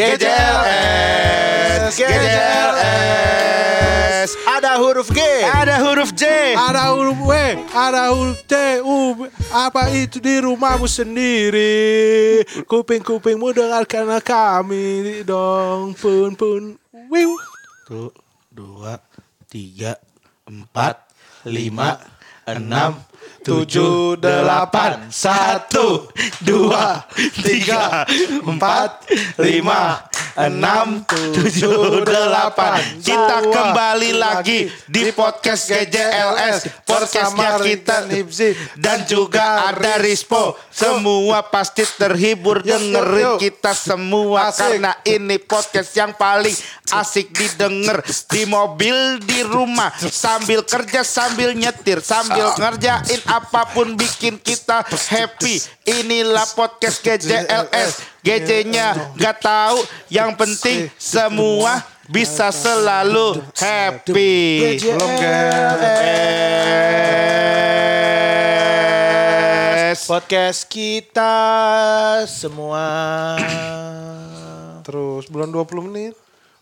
GJLS, GJLS. Ada huruf G, Ada huruf J. Ada huruf W, ada huruf T, U, apa itu di rumahmu sendiri? Kuping-kupingmu dengarkan kami dong, pun pun. Wiu. Satu, dua, tiga, empat, lima, enam, tujuh, delapan, satu, dua, tiga, empat, lima, enam, tujuh, delapan. Kita kembali lagi di podcast GJLS, podcastnya kita dan juga ada Rispo. Semua pasti terhibur dengerin kita semua karena ini podcast yang paling asik didengar di mobil di rumah sambil kerja sambil nyetir sambil ngerjain apa pun bikin kita happy. Inilah podcast GJLS. GJ-nya gak tahu, yang penting semua bisa selalu happy. Belum Guys. podcast kita semua. Terus belum 20 menit.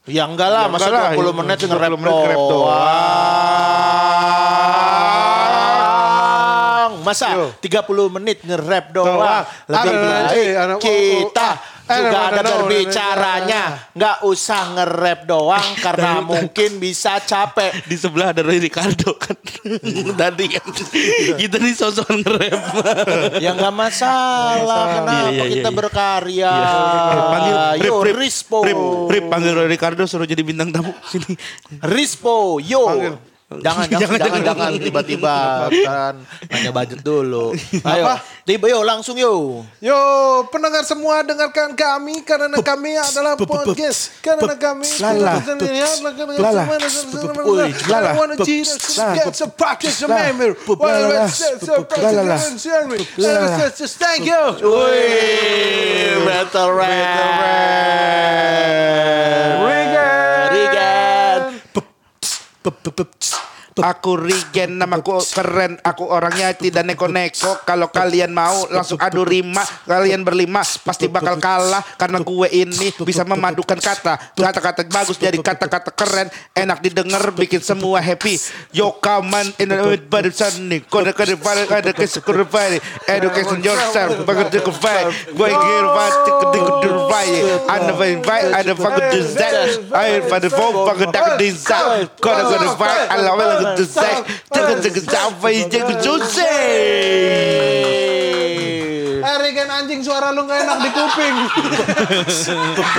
Ya enggak lah, Ya masa enggak lah, 20 ya, menit 20 nge-rap menit nge-rap doang. Masa 30 menit nge-rap doang. Lebih baik kita Eh, juga ada- berbicaranya. Nggak usah nge-rap doang karena mungkin bisa capek. Di sebelah ada Ricardo kan. Tadi kan. Kita nih sosok nge-rap. Ya nggak masalah. Kenapa Iya, iya, kita iya. berkarya? Panggil Yo, Rispo. Rip, panggil Ricardo suruh jadi bintang tamu sini. Rispo, yo. Jangan, jangan, Jangan, jangan, tiba-tiba kan nanya budget dulu. Ayo, tiba yo langsung yo. Yo, pendengar semua dengarkan kami karena kami adalah podcast. Karena kami Lala. Lala. Lala. Lala. Thank you. Battle rap. Regan. Aku Regen, namaku keren, aku orangnya tidak neko-neko. Kalau kalian mau langsung adu rima, kalian berlima pasti bakal kalah. Karena gue ini bisa memadukan kata. Kata-kata bagus jadi kata-kata keren, enak didengar, bikin semua happy. Yo come on in the body sunny, kode kode body kode kode body, education yourself, bagus di kufai, gue kira pasti kode body, anda baik, ada bagus design, ayo pada phone bagus dak design, kode kode body, ala ala design, jaga jaga sampai jaga jose. Eh, Regan anjing suara lu gak enak di kuping.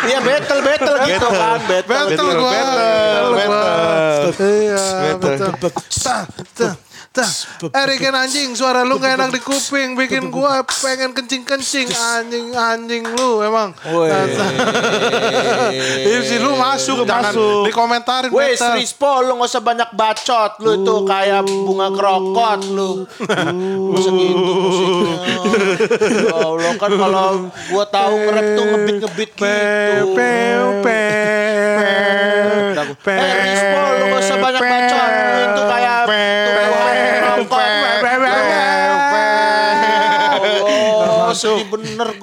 Iya battle battle gitu kan, battle. Betul gua. betul, betul. Iya, betul. Tah. Eh, anjing suara lu gak enak di kuping. Bikin gua pengen kencing-kencing. Anjing-anjing lu emang. Woi. Iya sih lu masuk, jangan masuk. dikomentarin. Wes Better. Rispo lu gak usah banyak bacot Lu tuh kayak bunga krokot lu Bisa gitu musiknya Ya Allah kan kalau gua tahu nge-rap tuh ngebit-ngebit gitu Peu, peu,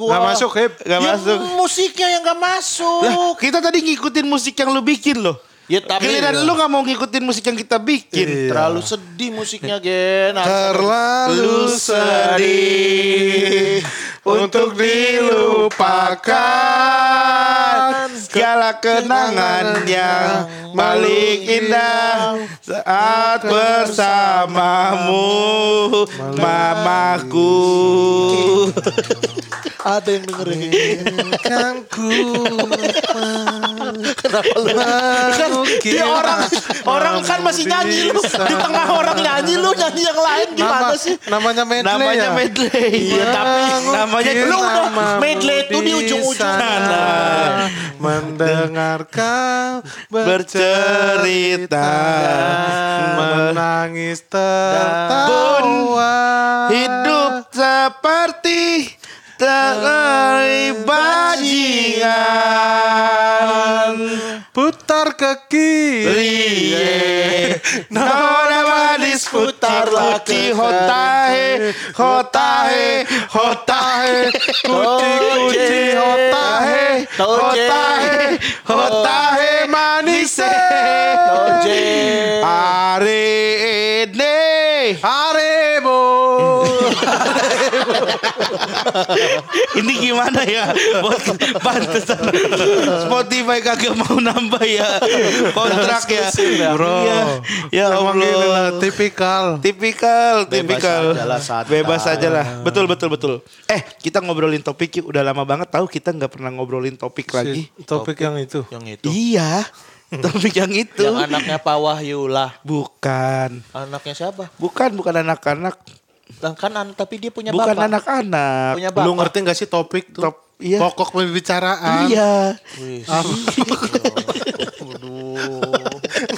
gua Gak masuk, Hip. Gak Ya, masuk. Musiknya yang gak masuk Lah, kita tadi ngikutin musik yang lu bikin loh. Ya tapi Giliran lu gak mau ngikutin musik yang kita bikin. Terlalu sedih musiknya Gen Terlalu sedih untuk dilupakan. Segala kenangan yang paling indah saat bersamamu, mamaku. Ada yang dengerin Kan ku Kenapa lu? Kan dia orang orang kan masih nyanyi lu. di tengah orang nyanyi lu nyanyi yang lain gimana Nama- sih? Namanya medley Namanya ya? medley. Iya, tapi namanya lu udah medley itu di ujung-ujung sana. Mendengar kau bercerita Menangis tertawa? hidup seperti Dari bajingan Putar ke kiri Noramadis putar lagi Hotahe Hotahe Hotahe Kuti kuti Hotahe Hotahe Hotahe manis Are ini Are Ini gimana ya? Pantesan Spotify kagak mau nambah ya kontrak ya. Bro. Iya. Ya Emang gini lah, Allah. tipikal. Tipikal, tipikal. Bebas aja lah. Betul, betul, betul. Eh, kita ngobrolin topik yuk. Udah lama banget tahu kita nggak pernah ngobrolin topik lagi. Si topik yang itu. Yang itu. Iya. Topik yang itu. Yang anaknya Pak Wahyu lah. Bukan. Anaknya siapa? Bukan, bukan anak-anak. Kan an- tapi dia punya Bukan bapak. anak-anak. Punya Lu bapak. ngerti gak sih topik tuh? Top, iya. Pokok pembicaraan. Iya. Wih.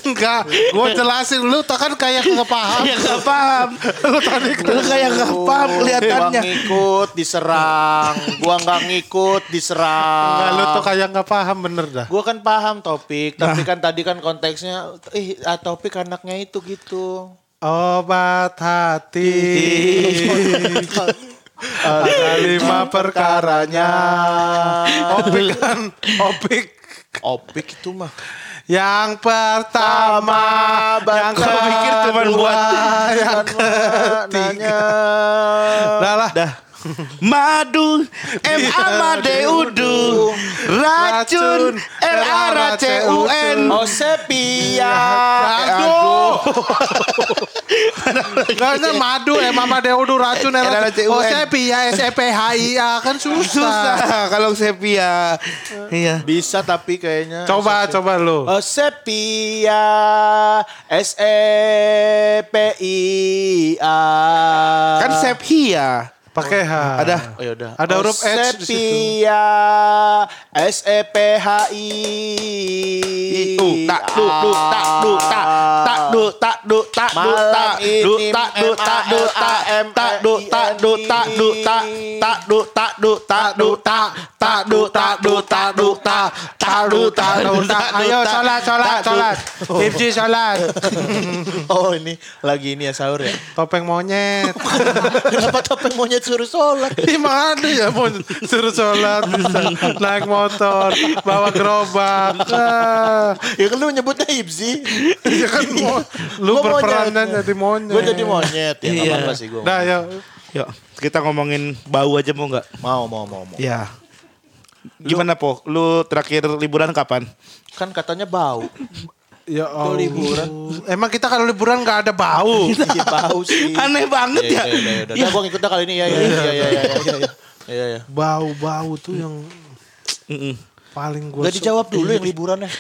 Enggak, gue jelasin lu tak kan kayak nggak paham. Kayak gak paham. Lu kayak gak paham Gua kelihatannya. ngikut diserang. Gua nggak ngikut diserang. Enggak, lu tuh kayak nggak paham bener dah. Gua kan paham topik, tapi kan tadi kan konteksnya, ih ah, topik anaknya itu gitu. Obat hati. Ada lima perkaranya. Opik kan, opik. Opik itu mah. Yang pertama, yang Gua pikir cuman buat yang Nanya. Madu M A M A D U D U Racun R A R A C U N Oh sepia. Aduh. Karena madu eh mama deudu racun eh RRCUN. Oh sepia S E P H I A kan susah. Kalau sepia Iya Bisa tapi kayaknya. Coba coba lu. Oh sepia S E P I A. Kan sepia Pakai H. Ada. Oh yaudah. Ada huruf H di situ. S E P H I. Itu tak du du tak du tak tak du tak du tak du tak du tak du tak du tak tak du tak du tak du tak tak du tak du tak du tak tak du tak du tak du tak tak du tak du tak Ayo sholat sholat sholat. Ibji sholat. Oh ini lagi ini ya sahur ya. Topeng monyet. Kenapa topeng monyet suruh sholat? Emang ada ya mau suruh sholat bisa naik motor bawa gerobak Ya kan lu nyebutnya Ibzi. ya kan mau, lu Gua monyet. jadi monyet Gue jadi monyet ya. Iya. Iya. apa sih gue. Dah ya Yuk kita ngomongin bau aja mau nggak Mau mau mau mau. Ya Gimana po? Lu terakhir liburan kapan? Kan katanya bau. ya Kok liburan? Emang kita kalau liburan nggak ada bau. Iya bau sih. Aneh banget ya. Iya, iya, iya. Nah, gue ngikut dah kali ini ya, ya, ya, ya, ya, ya, ya, ya. Iya, iya. Bau-bau tuh yang paling gue Gak dijawab dulu yang liburannya.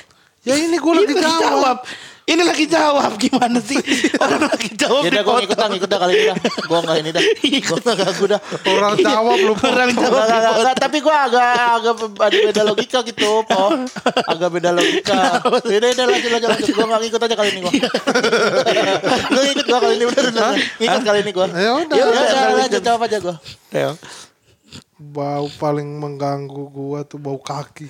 Ya ini gue Ini lagi jawab. Ini lagi jawab gimana sih? Orang lagi jawab Ya udah gue ngikut dah, ngikut dah kali ini dah. Gue gak ini dah. Gue gak ganggu dah. Orang jawab lu. Orang Nggak, jawab. nggak, nggak, nggak. tapi gue agak agak ada beda logika gitu, po. Agak beda logika. Udah, udah lanjut, lanjut, lanjut. Gue gak ngikut aja kali ini gue. gue ngikut gue kali ini udah, udah. Ngikut kali ini gue. Ya udah. Ya udah, lanjut jawab aja gue. Bau paling mengganggu gua tuh bau kaki.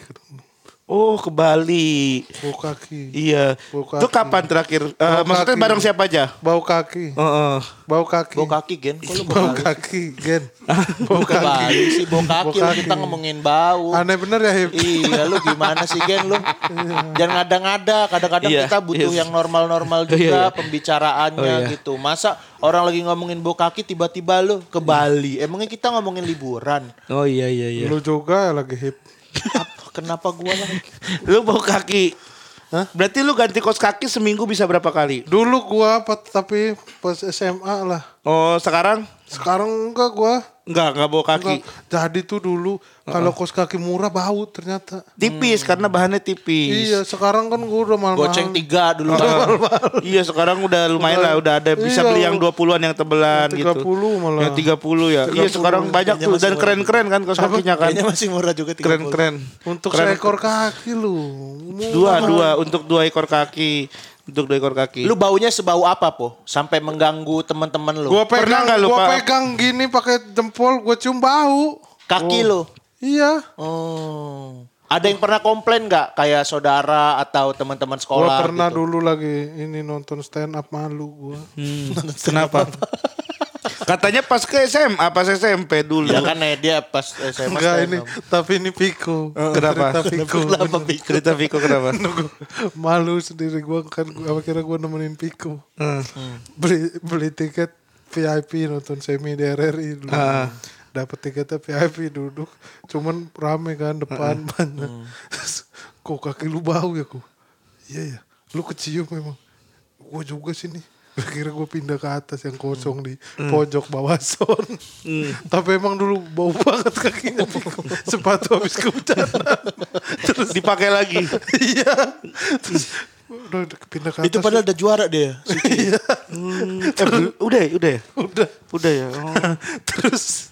Oh ke Bali. Bau kaki. Iya. Bau kaki. Itu kapan terakhir? Eh, Bau maksudnya kaki. bareng siapa aja? Bau kaki. Heeh. Bau kaki. Bau kaki, Gen. Kok lu Bau bau kaki? kaki, Gen. Bau Ke Bali kaki. sih, bau kaki. Bau Lu kaki. kita ngomongin bau. Aneh bener ya, Hip? Iya lu gimana sih Gen lu Jangan ngada-ngada Kadang-kadang Iya, kita butuh iya. yang normal-normal Oh, iya, juga iya. Pembicaraannya Oh, iya. gitu Masa orang lagi ngomongin bau kaki Tiba-tiba lu ke Bali Emangnya kita ngomongin liburan Oh iya iya iya. Lu juga ya lagi hip. Apa- Kenapa gua lagi Lu bau kaki. Berarti lu ganti kos kaki seminggu bisa berapa kali? Dulu gua apa tapi pas SMA lah. Oh sekarang? Sekarang enggak gua. Enggak, enggak bau kaki. Enggak. Jadi tuh dulu kalau kos kaki murah bau ternyata. Tipis karena bahannya tipis. Iya, sekarang kan gua udah mahal-mahal. Goceng tiga dulu iya sekarang udah lumayan lah udah ada bisa Iya, beli yang 20-an yang tebelan yang gitu. 30 malah. Yang 30 ya. Iya 30. sekarang banyak tuh dan keren-keren kan kaos kakinya kan. Kayaknya masih murah juga 30. Keren-keren. Untuk Keren. seekor kaki lu. Murah. Dua, dua untuk dua ekor kaki. Untuk dua ekor kaki. Lu baunya sebau apa po Sampai mengganggu teman-teman lu Gua Pernah pegang, nggak lu, gua pegang gini pakai jempol, gua cium bau. Kaki lu Iya. Oh Ada yang pernah komplain nggak kayak saudara atau teman-teman Gua sekolah? pernah gitu? dulu lagi ini nonton stand up malu gua. Kenapa? Katanya pas ke SMA, pas SMP dulu. Ya kan eh, dia pas SMA Enggak ini, tapi ini Piko. Kenapa? Cerita Piko. Kenapa Piko? Cerita Viko kenapa? Malu sendiri gua kan gua kira gua nemenin Piko. Hmm. Beli beli tiket VIP nonton semi di RRI dulu. Ah. Dapat tiketnya VIP duduk. Cuman rame kan depan Hmm. banyak. Kok kaki lu bau ya kok? Iya ya. Lu kecium memang. Gua juga sini. Kira gue pindah ke atas yang kosong di Hmm. pojok bawah son. Tapi emang dulu bau banget kakinya. Sepatu habis kehujanan. Terus Dipakai lagi. Iya. Terus udah udah pindah ke atas. Itu padahal udah juara dia. Iya. Eh, bel- udah ya, udah ya? Udah. Udah ya. Oh. Terus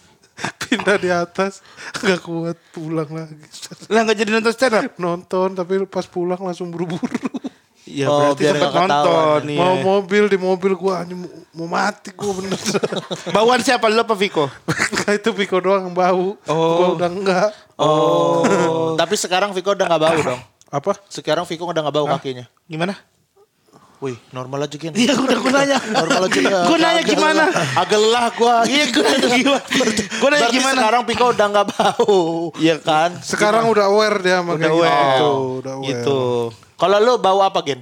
pindah di atas nggak kuat pulang lagi. Lah nggak jadi nonton stand up? Nonton tapi pas pulang langsung buru-buru. Ya Oh, berarti biar sempat nonton. Mau Iya. mobil di mobil gua mau, mau mati gua bener. Bauan siapa lu apa Viko? Itu Piko doang yang bau. Gua udah enggak. Oh. Tapi sekarang Viko udah nggak bau dong. Apa? Sekarang Viko udah nggak bau kakinya. Gimana? Wih, normal aja gini. Iya udah gue nanya. Normal aja. ya. Gua nanya gimana? Agak lelah gua. Iya gue nanya gimana? Gue nanya Berarti gimana? sekarang Piko udah nggak bau. Iya kan? Sekarang udah aware dia sama Udah kayak aware. gitu. Udah aware. Gitu. Kalau lu bau apa, Gen?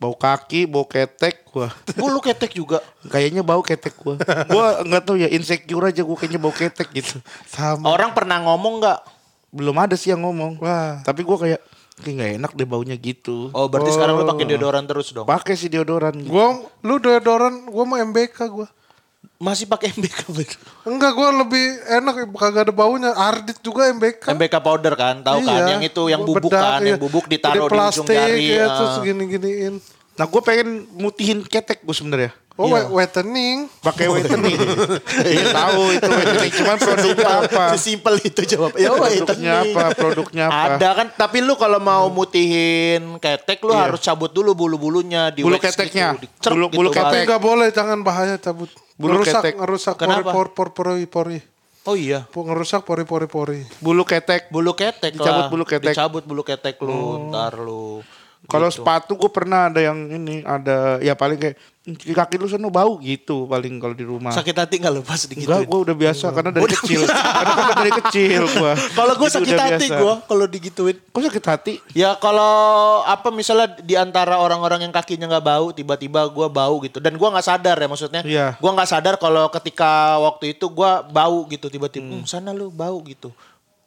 Bau kaki, bau ketek gua. Bulu ketek juga. Kayaknya bau ketek gua. Gua nggak tahu ya insecure aja gua kayaknya bau ketek gitu. Sama. Orang pernah ngomong nggak? Belum ada sih yang ngomong. Wah. Tapi gua kayak kayak nggak enak deh baunya gitu. Oh, berarti sekarang lu pakai deodoran terus dong. Pakai si deodoran. gitu. Gua lu deodoran gua mau MBK gua. Masih pakai MBK, Ben? Enggak gua lebih enak kagak ada baunya. Ardit juga MBK. MBK powder kan, tahu kan? Iya. Yang itu yang Gua bubuk bedak, kan, iya. yang bubuk ditaruh Jadi di ujung plastik, jari. ya, ah. terus gini-giniin. Nah gue pengen mutihin ketek gue sebenarnya. Oh, Iya. we- whitening. Pakai whitening. Iya tahu itu whitening. Cuman produknya apa? Sesimpel itu jawab. Ya, Produknya apa? Produknya apa? Ada kan, tapi lu kalau mau mutihin ketek lu Iya. harus cabut dulu bulu-bulunya di Bulu wax keteknya. gitu, Bulu- gitu bulu kan. Tapi ketek. nggak boleh, jangan bahaya cabut. Bulu ngerusak, ketek. ngerusak Kenapa? pori pori pori pori. Oh iya. Ngerusak pori pori pori. Bulu ketek. Bulu ketek Dicabut lah. bulu ketek. Dicabut bulu ketek lu, ntar lu. Kalau Gitu. sepatu gue pernah ada yang ini ada ya paling kayak "Hmm, kaki lu sana bau gitu paling kalau di rumah. Sakit hati gak lu pas Enggak, digituin? gue udah biasa karena dari kecil. karena kan dari kecil gue. Kalau gue sakit hati gue kalau digituin. Kok sakit hati? Ya kalau apa misalnya di antara orang-orang yang kakinya nggak bau, tiba-tiba gua bau gitu. Dan gua nggak sadar ya maksudnya. Iya. Gua nggak sadar kalau ketika waktu itu gua bau gitu tiba-tiba. Hmm. sana lu bau gitu.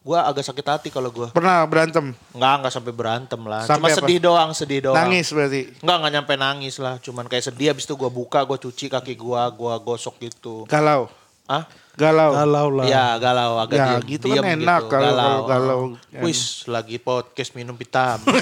Gua agak sakit hati kalau gua. Pernah berantem? Nggak nggak sampai berantem lah. Sampai Cuma apa? sedih doang, sedih doang. Nangis berarti. Nggak nggak nyampe nangis lah. Cuman kayak sedih. Habis itu gua buka, gua cuci kaki gua, gua gosok gitu. Galau. Ah? Galau. Galau lah. Ya galau agak Ya, diem, gitu diem kan enak kalau- kalau galau. Wis lagi podcast minum vitamin.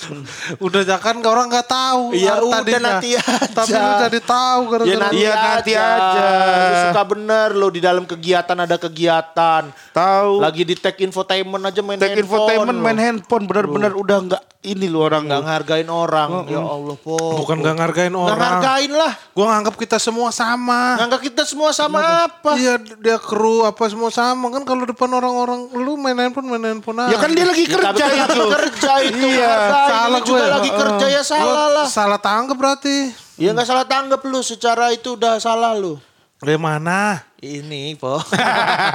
Udah jangan ke orang nggak tahu. Iya, ah, udah tadinya. nanti aja. Tapi lu jadi tahu Ya gara-gara nanti, Iya, aja. nanti aja. Lu suka bener lo di dalam kegiatan ada kegiatan. Tahu. Lagi di tech infotainment aja main Tech handphone. infotainment main handphone benar-benar udah nggak ini lu orang Nggak ngargain orang. Ya Allah, po. bukan nggak ngargain Nggak orang. ngargain lah. Gua nganggap kita semua sama. Nganggap kita semua sama apa? Iya dia kru apa semua sama kan kalau depan orang-orang lu main handphone main handphone aja. Ya kan dia lagi Ya, kerja kan itu. kerja itu. Iya, ngargain. salah Lu juga gue. lagi kerja ya salah lah. Salah tanggap berarti. Ya nggak salah tanggap lu. Secara itu udah salah lu. Dari mana? Ini, po.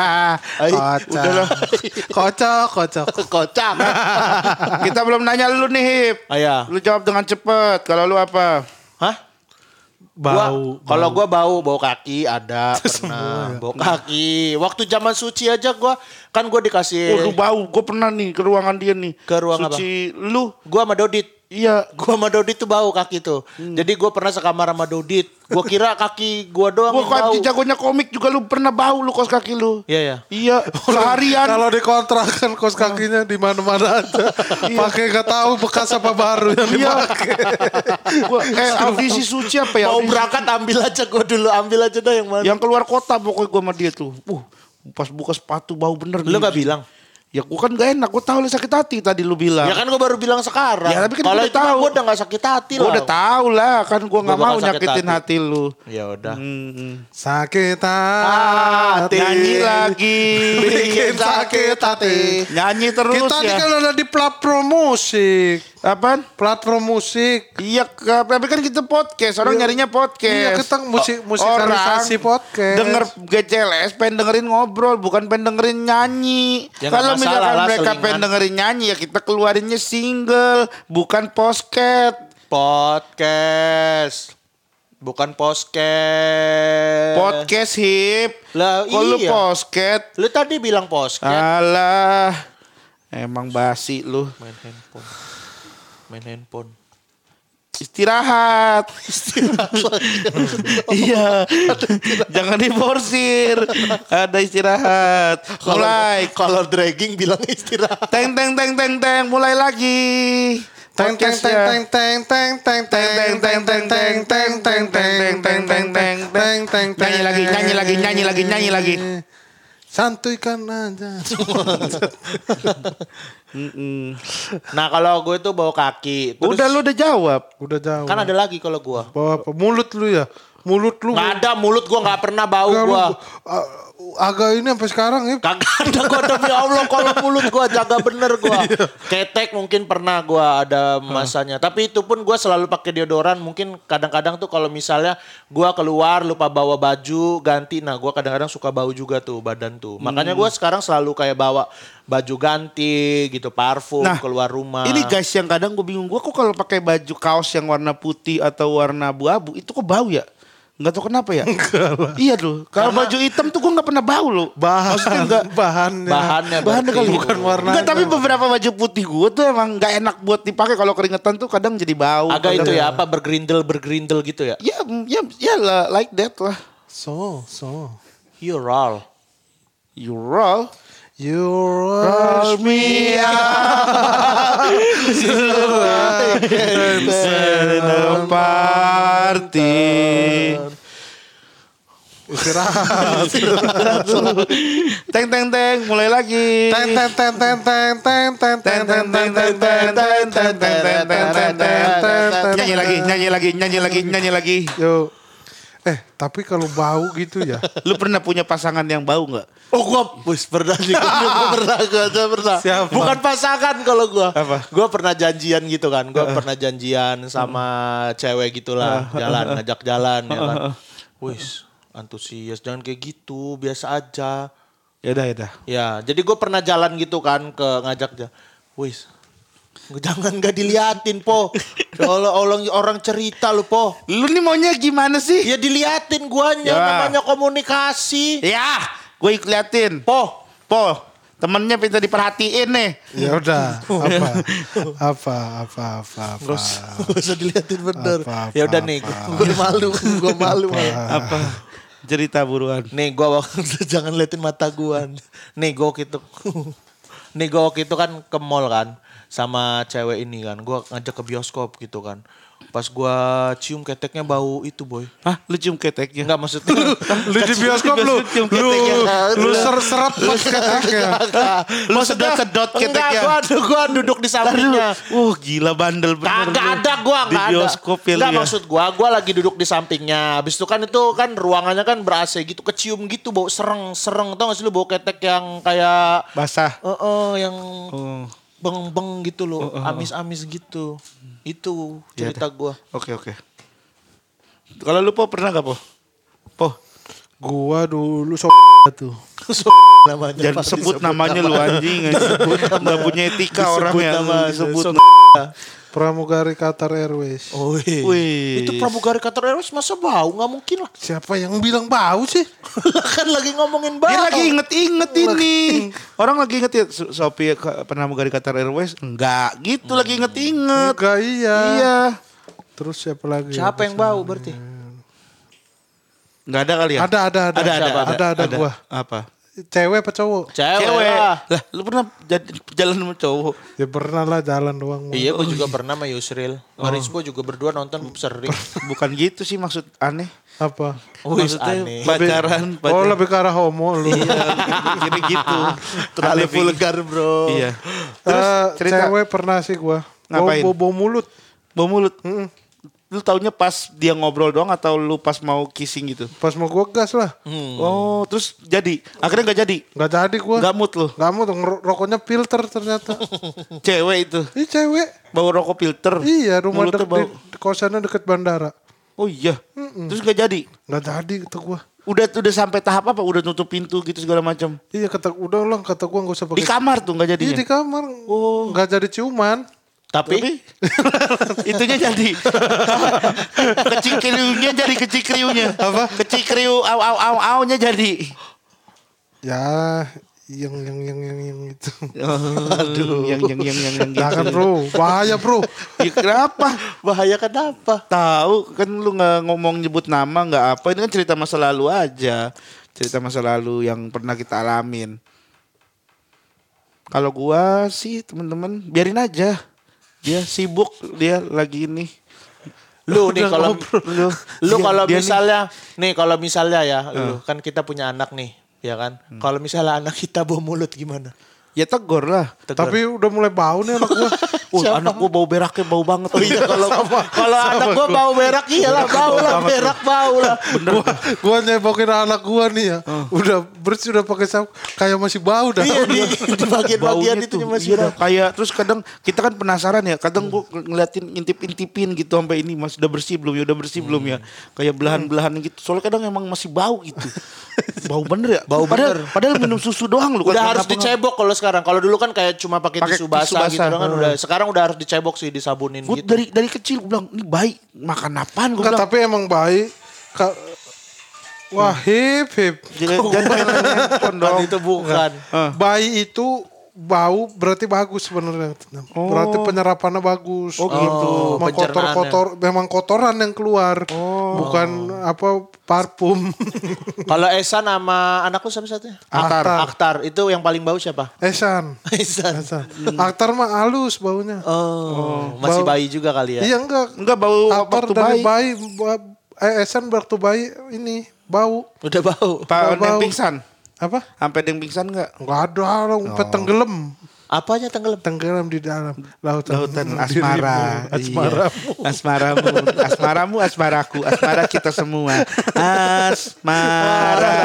Udahlah. Kocok, kocok. Kocak. Kita belum nanya lu nih Hip. Ayah. Lu jawab dengan cepet. Kalau lu apa? Hah? Bau. Gua, kalau gua bau bau kaki ada pernah bau kaki. Waktu zaman suci aja gua kan gua dikasih Oh, lu bau. Gue pernah nih ke ruangan dia nih. Ke ruang apa? Suci lu. gua sama Dodit. Iya. Gua sama Dodit tuh bau kaki tuh. Hmm. Jadi gua pernah sekamar sama Dodit. Gua kira kaki gua doang Gue yang bau. kaki jagonya komik juga lu pernah bau lu kos kaki lu. Iya ya. Iya, seharian. Kalau dikontrakan kos kakinya di mana-mana aja. Pakai nggak tahu bekas apa baru yang Iya. dipakai. Gua eh audisi suci apa ya? Mau berangkat ambil aja gua dulu, ambil aja dah yang mana. Yang keluar kota pokoknya gue sama dia tuh. Uh, pas buka sepatu bau bener. Lu nih. nggak bilang? Ya gua kan gak enak, gua tahu lu sakit hati tadi lu bilang. Ya kan gue baru bilang sekarang. Ya, tapi kan Kalau itu udah tahu. gue udah gak sakit hati Gua lah. udah tahu lah, kan gua nggak Gua mau nyakitin hati. hati lu. Ya udah. Hmm. Sakit hati. Nyanyi lagi. Bikin sakit hati. Nyanyi terus Kita ini ya. kan ada di platform musik. Apaan? Platform musik. Iya, tapi kan kita podcast. Orang nyarinya podcast. Iya, kita musik- musikalisasi podcast. Denger GCLS pengen dengerin ngobrol, bukan pengen dengerin nyanyi. Ya, Kalau misalkan lah, mereka selingan. pengen dengerin nyanyi ya kita keluarinnya single, bukan posket. Podcast. Bukan podcast. Podcast hip. Lah, Kok lu iya. posket? Lu tadi bilang podcast. Alah. Emang basi lu. Main handphone. Main handphone. Istirahat. iya. Jangan diforsir. Ada istirahat. Mulai. Kalau dragging bilang istirahat. Teng teng teng teng teng mulai lagi. Teng teng teng teng teng teng teng teng teng teng teng teng teng teng teng teng teng teng teng Nyanyi lagi, nyanyi lagi, nyanyi lagi, nyanyi lagi. Santuy kan aja. Nah kalau gue tuh bawa kaki. Terus Udah lu udah jawab. Udah jauh. Kan ada lagi kalau gue. Bawa apa? Mulut lu ya. Mulut lu. Nggak ada mulut gue nggak pernah bau Enggak, lu, gue. uh, agak ini sampai sekarang ya. Kagak ada gue demi Allah kalau mulut gue jaga bener gue. Iya. Ketek mungkin pernah gue ada masanya. Tapi itu pun gue selalu pakai deodoran. Mungkin kadang-kadang tuh kalau misalnya gue keluar lupa bawa baju ganti. Nah gue kadang-kadang suka bau juga tuh badan tuh. Makanya gue sekarang selalu kayak bawa baju ganti gitu parfum keluar rumah. Nah, Ini guys yang kadang gue bingung. Gue kok kalau pakai baju kaos yang warna putih atau warna abu-abu itu kok bau ya? Nggak tahu kenapa ya? iya loh. Kalau baju hitam tuh gue nggak pernah bau loh. Bahan, Maksudnya nggak bahannya. Bahannya bahan berarti. kali Bukan warna. Enggak, tapi beberapa baju putih gue tuh emang nggak enak buat dipakai kalau keringetan tuh kadang jadi bau. Agak kadang- itu ya apa bergerindel bergerindel gitu ya. Ya, ya, ya lah, like that lah. So, so. You're all. You roll. You rush me party. Istirahat. Teng teng teng, mulai lagi. Teng teng teng teng teng teng teng teng teng teng teng teng teng teng teng teng teng teng teng Nyanyi lagi, nyanyi lagi, nyanyi lagi, nyanyi lagi. Yo. Eh, tapi kalau bau gitu ya. Lu pernah punya pasangan yang bau nggak? Oh gua wis pernah nih gua pernah gua aja pernah. Siapa? Bukan pasangan kalau gua. Apa? Gua pernah janjian gitu kan. Gua pernah janjian sama cewek gitulah, jalan ngajak jalan ya kan. Wis, antusias jangan kayak gitu, biasa aja. Ya udah, ya udah. Ya, jadi gue pernah jalan gitu kan ke ngajak aja. Wis, jangan gak diliatin po. Kalau orang orang cerita lu po. Lu nih maunya gimana sih? Ya diliatin guanya Ya. namanya komunikasi. Ya, gue ikut liatin. Po, Po, temennya minta diperhatiin nih. Ya udah, apa? Apa apa apa apa. Gak usah, gak usah diliatin bener. Apa, apa, ya udah nih, apa. gue malu, gue malu. Apa? Cerita buruan. Nih gue jangan liatin mata gue. Nih gue gitu. Nih gue waktu itu kan ke mall kan. Sama cewek ini kan. Gue ngajak ke bioskop gitu kan. Pas gue cium keteknya bau itu boy. Hah, lu cium keteknya? Enggak maksudnya. Lu di bioskop lu, Cium lu, lu ser-seret pas keteknya. Lu sedot-sedot Enggak, keteknya. gua, gua duduk di sampingnya. Uh, gila bandel bener. Kagak lu. ada gua Di enggak ada. bioskop ya Enggak ya. maksud gua, gua lagi duduk di sampingnya. Habis itu kan itu kan ruangannya kan ber-AC gitu, kecium gitu bau sereng-sereng. Tau gak sih lu bau ketek yang kayak Basah. eh eh, yang Oh. Beng-beng gitu loh, amis-amis gitu. Itu cerita gua. Oke, oke. Kalau lu po pernah gak po? Po, Gua dulu so tuh. namanya. jangan sebut namanya lu anjing. Gak punya etika orang yang nama- disebut. so- Pramugari Qatar Airways. Oh, wih. Wih. Itu pramugari Qatar Airways masa bau? Nggak mungkin lah. Siapa yang bilang bau sih? Kan lagi ngomongin bau. Dia lagi inget-inget ini. Orang lagi inget ya, So- Sophie di Qatar Airways? Enggak, gitu lagi inget-inget. Enggak iya. Iya. Terus siapa lagi? Siapa yang bau berarti? Enggak ada kali ya? Ada ada ada. Ada, ada, ada, ada, ada. gua. Apa? Cewek apa cowok? Cewek, Cewek. lah. Lah, lu pernah jalan sama cowok? Ya pernah lah jalan doang. Iya, gue juga pernah sama Yusril. Kemarin gue juga berdua nonton sering. Bukan gitu sih maksud aneh. Apa? Wih, Maksudnya aneh. pacaran, Oh pacaran. lebih ke arah homo lu. Iya, jadi gitu. Terlalu vulgar, bro. Iya. Terus cerita. cewek pernah sih gua. Ngapain? bau, bau mulut. Bau mulut. Lu taunya pas dia ngobrol doang atau lu pas mau kissing gitu? Pas mau gua gas lah. Oh, terus jadi. Akhirnya nggak jadi. Nggak jadi gua. Nggak mood lu. Nggak ngerok- rokoknya filter ternyata. Cewek itu. Ih cewek. Bau rokok filter. Iya rumah Mulutnya dek, di, kosannya deket bandara. Oh iya. Terus nggak jadi. Nggak jadi kata gua. Udah udah sampai tahap apa? Udah tutup pintu gitu segala macam. Iya kata udah lah kata gua nggak usah Di pakai. kamar tuh nggak Iya jadinya. di kamar. Oh. Nggak jadi ciuman. Tapi, itunya jadi. Kecil kriunya jadi kecil kriunya apa? Kecil kriu au au au aunya jadi. Ya yang yang yang yang, yang itu. aduh. yang yang yang yang yang Jangan gitu. bro, bahaya bro. Ya, kenapa? Bahaya kenapa? tahu kan lu nggak ngomong nyebut nama nggak apa. Ini kan cerita masa lalu aja. Cerita masa lalu yang pernah kita alamin. Kalau gua sih teman-teman biarin aja dia sibuk dia lagi ini Lu nih kalau lu, lu kalau dia nih- misalnya nih kalau misalnya ya, lu kan kita punya anak nih, ya kan? Kalau misalnya anak kita bau mulut gimana? Ya tegur lah Tegur. Tapi udah mulai bau nih anak gua. Wah, anak gua bau beraknya bau banget. Oh iya kalau kalau anak gua bau berak iyalah bau lah berak bau lah. gua, gua nyebokin anak gua nih ya. Udah bersih udah pakai sapu kayak masih bau dah. Iya di, di bagian-bagian itu tuh, masih iya kayak terus kadang kita kan penasaran ya kadang gua ngeliatin intip-intipin gitu sampai ini mas udah bersih belum ya udah bersih belum ya kayak belahan-belahan gitu soalnya kadang emang masih bau gitu bau bener ya Bau padahal, bener. padahal minum susu doang lu Udah harus dicebok kalau sekarang. Kalau dulu kan kayak cuma pakai tisu tisu basah gitu basah. kan udah sekarang udah harus dicebok sih disabunin Gua gitu. dari dari kecil gua bilang ini baik makan apaan gua Enggak, bilang tapi emang baik. Ka- Wah hip hip. jangan jangan main handphone dong itu bukan. Bayi itu bau berarti bagus sebenarnya. Berarti penyerapannya bagus. Oh, gitu. Memang kotor kotor, memang kotoran yang keluar. Bukan apa parfum. Kalau Esan sama anak lu siapa satunya? Aktar. Aktar. Itu yang paling bau siapa? Esan. Esan. Esan. Aktar mah halus baunya. Oh, masih Bau. bayi juga kali ya. Iya enggak. enggak bau Aktar waktu dari bayi bayi. ba- eh, Esan waktu bayi ini bau. Udah bau. Pak Bau. pingsan Apa? sampai ada yang pingsan enggak Enggak ada, Oh. umpet tenggelam. Apanya tenggelam? Tenggelam di dalam lautan. lautan asmara Asmara. Iya. asmaramu asmaramu asmaraku asmara kita semua asmara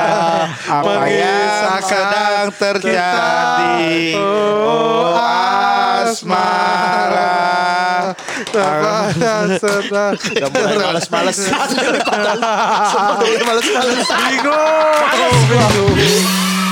apa yang sedang terjadi oh asmara yang sedang Udah mulai males-males. Semua udah males-males. Bingung. Bingung.